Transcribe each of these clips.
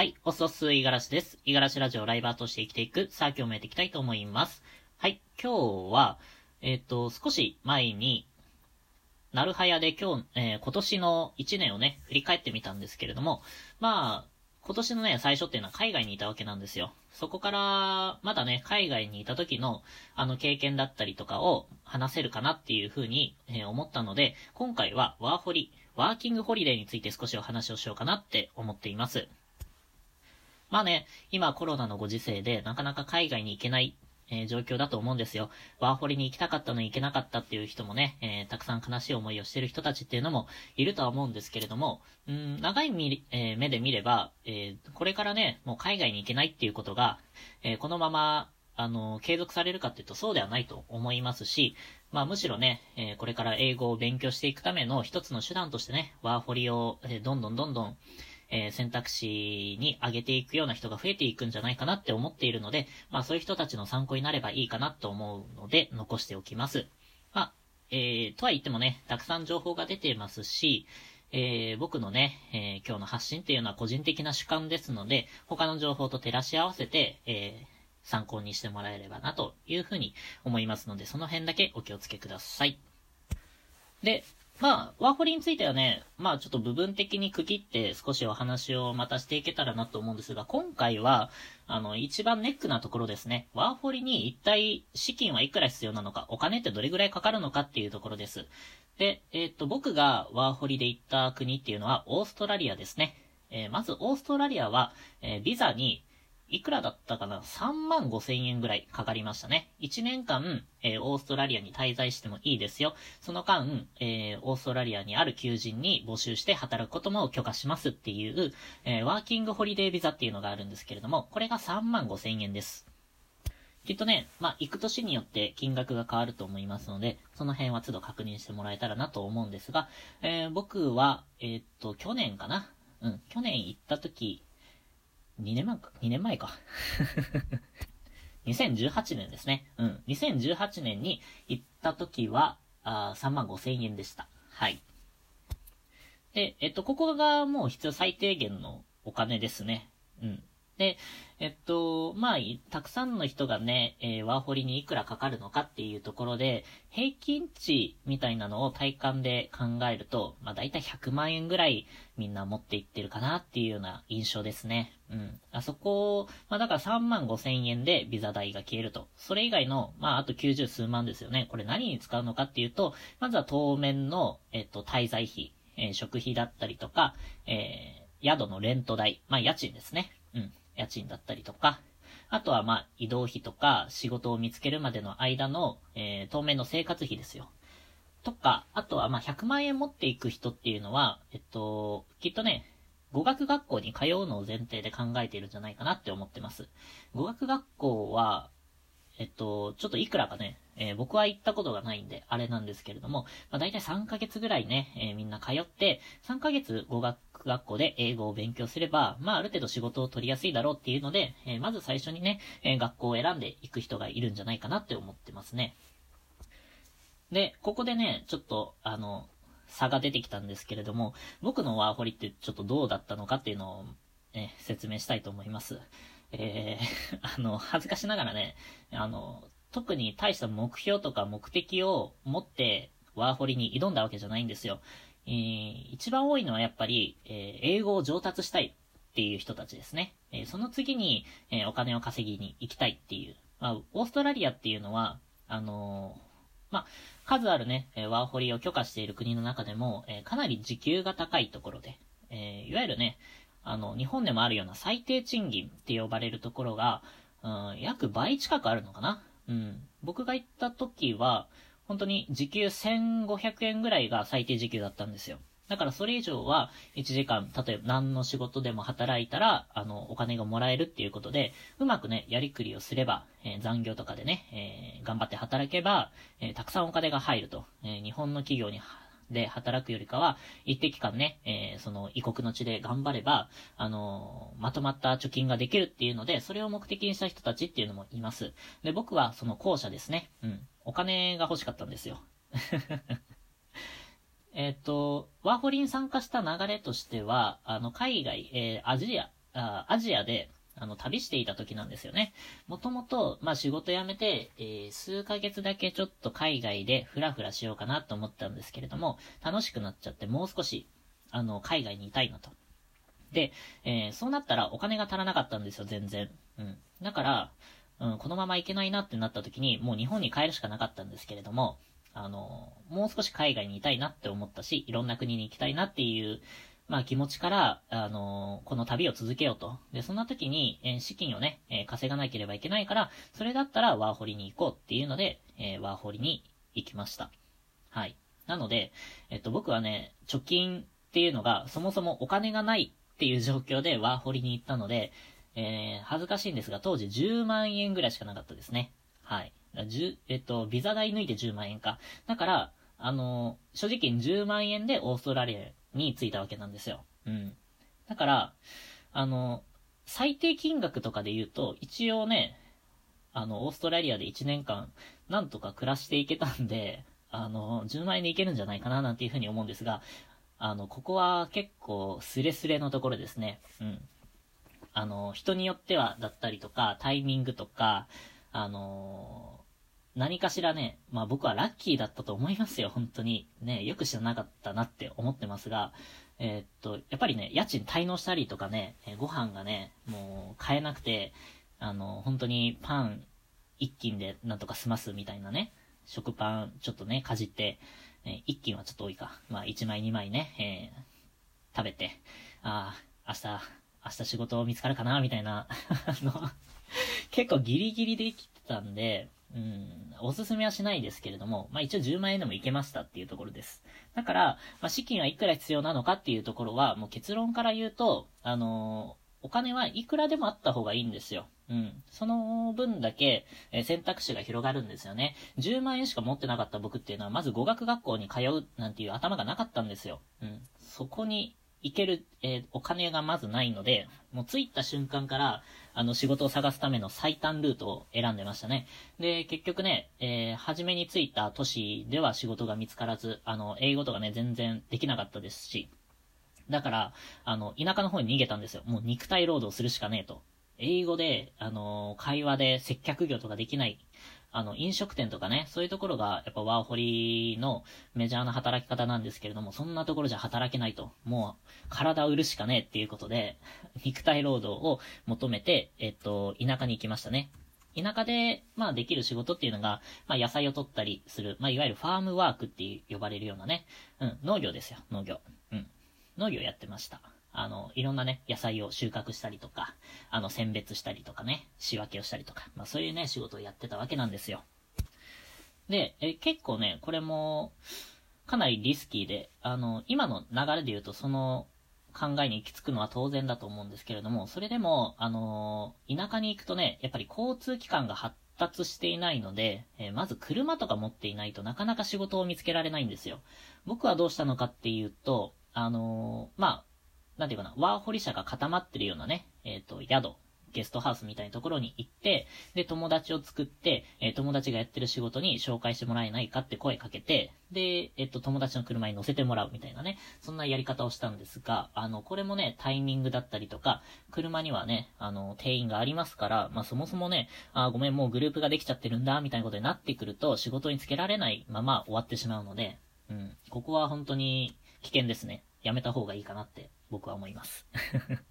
はい、おそすいがらしです。いがらしラジオライバーとして生きていく、さあ今日もやっていきたいと思います。はい、今日は、えっ、と、少し前に、なるはやで今日、えー今年の1年をね、振り返ってみたんですけれども、まあ、今年のね、最初っていうのは海外にいたわけなんですよ。そこから、まだね、海外にいた時の、あの経験だったりとかを話せるかなっていうふうに、えー思ったので、今回はワーホリ、ワーキングホリデーについて少しお話をしようかなって思っています。まあね、今コロナのご時世でなかなか海外に行けない、えー状況だと思うんですよ。ワーホリに行きたかったのに行けなかったっていう人もね、えーたくさん悲しい思いをしてる人たちっていうのもいるとは思うんですけれども、ん、長いえー目で見れば、えこれからね、もう海外に行けないっていうことが、えこのまま、あの、継続されるかっていうとそうではないと思いますし、まあむしろね、えこれから英語を勉強していくための一つの手段としてね、ワーホリを、えどんどんどんどん、えー選択肢に上げていくような人が増えていくんじゃないかなって思っているので、まあそういう人たちの参考になればいいかなと思うので、残しておきます。まあ、えー、とは言ってもね、たくさん情報が出ていますし、えー、僕のね、えー今日の発信っていうのは個人的な主観ですので、他の情報と照らし合わせて、えー参考にしてもらえればなというふうに思いますので、その辺だけお気をつけください。で、まあ、ワーホリについてはね、まあちょっと部分的に区切って少しお話をまたしていけたらなと思うんですが、今回は、あの、一番ネックなところですね。ワーホリに一体資金はいくら必要なのか、お金ってどれぐらいかかるのかっていうところです。で、えっと、僕がワーホリで行った国っていうのはオーストラリアですね。えーまずオーストラリアは、えービザにいくらだったかな ?3 万5千円ぐらいかかりましたね。1年間、えーオーストラリアに滞在してもいいですよ。その間、えーオーストラリアにある求人に募集して働くことも許可しますっていう、えーワーキングホリデービザっていうのがあるんですけれども、これが3万5千円です。きっとね、まあ、行く年によって金額が変わると思いますので、その辺は都度確認してもらえたらなと思うんですが、え僕は、えっと、去年かな？うん、去年行った時、2年前か、2年前か。2018年ですね。うん。2018年に行った時は、あ3万5千円でした。はい。で、えっと、ここがもう必要最低限のお金ですね。うん。で、えっと、まあ、たくさんの人がね、えーワーホリにいくらかかるのかっていうところで、平均値みたいなのを体感で考えると、まあ、だいたい100万円ぐらいみんな持っていってるかなっていうような印象ですね。うん。あそこ、まあ、だから3万5千円でビザ代が消えると。それ以外の、まあ、あと90数万ですよね。これ何に使うのかっていうと、まずは当面の、えっと、滞在費、えー食費だったりとか、えー宿のレント代、まあ、家賃ですね。家賃だったりとか、あとはまあ移動費とか仕事を見つけるまでの間の、えー当面の生活費ですよ。とか、あとはまあ100万円持っていく人っていうのは、えっと、きっとね、語学学校に通うのを前提で考えているんじゃないかなって思ってます。語学学校は、えっと、ちょっといくらかね、えー僕は行ったことがないんで、あれなんですけれども、まあ大体3ヶ月ぐらいね、えーみんな通って、3ヶ月語学学校で英語を勉強すれば、まあある程度仕事を取りやすいだろうっていうので、えーまず最初にね、えー学校を選んでいく人がいるんじゃないかなって思ってますね。で、ここでね、ちょっと、あの、差が出てきたんですけれども、僕のワーホリってちょっとどうだったのかっていうのを、ね、説明したいと思います。えー、あの、恥ずかしながらね、あの、特に大した目標とか目的を持ってワーホリに挑んだわけじゃないんですよ。えー一番多いのはやっぱり、えー英語を上達したいっていう人たちですね。えーその次に、えお金を稼ぎに行きたいっていう。まあ、オーストラリアっていうのは、あのまあ、数あるね、ワーホリを許可している国の中でも、えかなり時給が高いところで、えいわゆるね、あの、日本でもあるような最低賃金って呼ばれるところが、うん、約倍近くあるのかなうん。僕が行った時は、本当に時給1500円ぐらいが最低時給だったんですよ。だからそれ以上は、1時間、例えば何の仕事でも働いたら、あの、お金がもらえるっていうことで、うまくね、やりくりをすれば、えー残業とかでね、えー頑張って働けば、えーたくさんお金が入ると。え日本の企業にで働くよりかは、一定期間ね、えーその異国の地で頑張れば、あのーまとまった貯金ができるっていうので、それを目的にした人たちっていうのもいます。で、僕はその後者ですね。うん。お金が欲しかったんですよ。えっと、ワーホリに参加した流れとしては、あの、海外、えーアジアあアジアで、あの、旅していた時なんですよね。もともと、まあ仕事辞めて、えー、数ヶ月だけちょっと海外でフラフラしようかなと思ったんですけれども、楽しくなっちゃってもう少し、あの、海外にいたいなと。で、えー、そうなったらお金が足らなかったんですよ、全然。うん。だから、うん、このまま行けないなってなった時に、もう日本に帰るしかなかったんですけれども、あの、もう少し海外にいたいなって思ったし、いろんな国に行きたいなっていう、まあ気持ちから、あの、この旅を続けようと。で、そんな時に、えー、資金をね、えー、稼がなければいけないから、それだったらワーホリに行こうっていうので、え、ワーホリに行きました。はい。なので、えっと、僕はね、貯金っていうのが、そもそもお金がないっていう状況でワーホリに行ったので、え、恥ずかしいんですが、当時10万円ぐらいしかなかったですね。はい。10えっと、ビザ代抜いて10万円か。だから、あの、正直に10万円でオーストラリアに着いたわけなんですよ。うん。だから、あの、最低金額とかで言うと、一応ね、あの、オーストラリアで1年間、なんとか暮らしていけたんで、あの、10万円でいけるんじゃないかな、なんていうふうに思うんですが、あの、ここは結構スレスレのところですね。うん。あの、人によってはだったりとか、タイミングとか、あの何かしらね、まあ僕はラッキーだったと思いますよ、本当に。ね、よく知らなかったなって思ってますが、えー、っと、やっぱりね、家賃滞納したりとかね、ご飯がね、もう買えなくて、あの、本当にパン一斤でなんとか済ますみたいなね、食パンちょっとね、かじって、え一斤はちょっと多いか。まあ一枚二枚ね、えー、食べて、ああ、明日、明日仕事見つかるかなみたいな あの、結構ギリギリで生きてたんで、うん、おすすめはしないですけれども、まあ一応10万円でもいけましたっていうところです。だから、まあ資金はいくら必要なのかっていうところは、もう結論から言うと、あのー、お金はいくらでもあった方がいいんですよ。うん。その分だけ、え選択肢が広がるんですよね。10万円しか持ってなかった僕っていうのは、まず語学学校に通うなんていう頭がなかったんですよ。うん。そこに行ける、えー、お金がまずないので、もう着いた瞬間から、あの、仕事を探すための最短ルートを選んでましたね。で、結局ね、えー、初めに着いた都市では仕事が見つからず、あの、英語とかね、全然できなかったですし、だから、あの、田舎の方に逃げたんですよ。もう肉体労働するしかねえと。英語で、あの、会話で接客業とかできない。あの、飲食店とかね、そういうところが、やっぱワーホリのメジャーな働き方なんですけれども、そんなところじゃ働けないと。もう、体を売るしかねえっていうことで、肉体労働を求めて、えっと、田舎に行きましたね。田舎で、まあできる仕事っていうのが、まあ野菜を取ったりする、まあいわゆるファームワークって呼ばれるようなね、うん、農業ですよ、農業。うん。農業やってました。あの、いろんなね、野菜を収穫したりとか、あの、選別したりとかね、仕分けをしたりとか、まあそういうね、仕事をやってたわけなんですよ。で、え結構ね、これも、かなりリスキーで、あの、今の流れで言うと、その考えに行き着くのは当然だと思うんですけれども、それでも、あの、田舎に行くとね、やっぱり交通機関が発達していないので、え、まず車とか持っていないとなかなか仕事を見つけられないんですよ。僕はどうしたのかっていうと、あの、まあ、なんていうかな、ワーホリ社が固まってるようなね、えっ、ー、と、宿、ゲストハウスみたいなところに行って、で、友達を作って、えー、友達がやってる仕事に紹介してもらえないかって声かけて、で、えっ、ー、と、友達の車に乗せてもらうみたいなね、そんなやり方をしたんですが、あの、これもね、タイミングだったりとか、車にはね、あの、定員がありますから、まあ、そもそもね、あ、ごめん、もうグループができちゃってるんだ、みたいなことになってくると、仕事につけられないまま終わってしまうので、うん、ここは本当に危険ですね。やめた方がいいかなって僕は思います。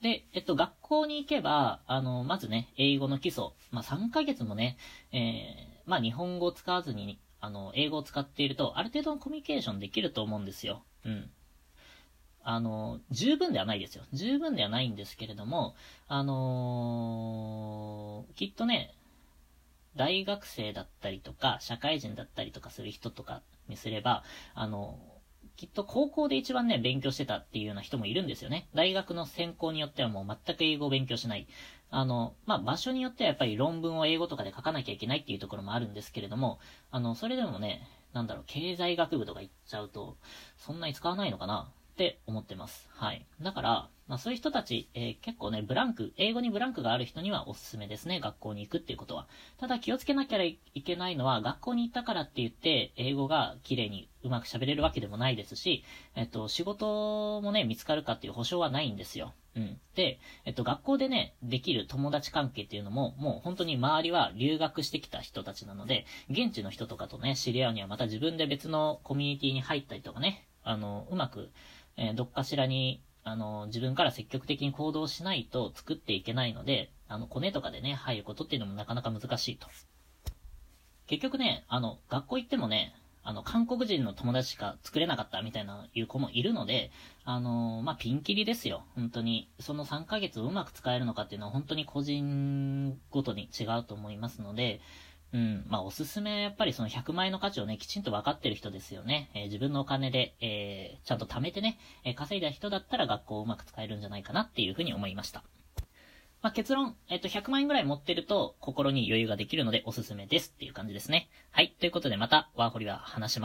で、えっと、学校に行けば、あの、まずね、英語の基礎。まあ、3ヶ月もね、えー、まあ、日本語を使わずに、あの、英語を使っていると、ある程度のコミュニケーションできると思うんですよ。うん。あの、十分ではないですよ。十分ではないんですけれども、あのー、きっとね、大学生だったりとか、社会人だったりとかする人とかにすれば、あのきっと高校で一番ね、勉強してたっていうような人もいるんですよね。大学の専攻によってはもう全く英語を勉強しない。あの、まあ、場所によってはやっぱり論文を英語とかで書かなきゃいけないっていうところもあるんですけれども、あの、それでもね、なんだろう、経済学部とか行っちゃうと、そんなに使わないのかなって思ってます。はい。だから、まあそういう人たち、えー結構ね、ブランク、英語にブランクがある人にはおすすめですね、学校に行くっていうことは。ただ気をつけなきゃいけないのは、学校に行ったからって言って、英語が綺麗にうまく喋れるわけでもないですし、えっと、仕事もね、見つかるかっていう保証はないんですよ。うん。で、えっと、学校でね、できる友達関係っていうのも、もう本当に周りは留学してきた人たちなので、現地の人とかとね、知り合うにはまた自分で別のコミュニティに入ったりとかね、あの、うまく、えーどっかしらに、あの、自分から積極的に行動しないと作っていけないので、あの、コネとかでね、入ることっていうのもなかなか難しいと。結局ね、あの、学校行ってもね、あの、韓国人の友達しか作れなかったみたいないう子もいるので、あのまあ、ピンキリですよ。本当に。その3ヶ月をうまく使えるのかっていうのは本当に個人ごとに違うと思いますので、うん、まあ、おすすめはやっぱりその100万円の価値をね、きちんと分かってる人ですよね。えー自分のお金で、えーちゃんと貯めてね、えー稼いだ人だったら学校をうまく使えるんじゃないかなっていうふうに思いました。まあ、結論、えっと、100万円ぐらい持ってると、心に余裕ができるのでおすすめですっていう感じですね。はい。ということで、また、ワーホリは話します。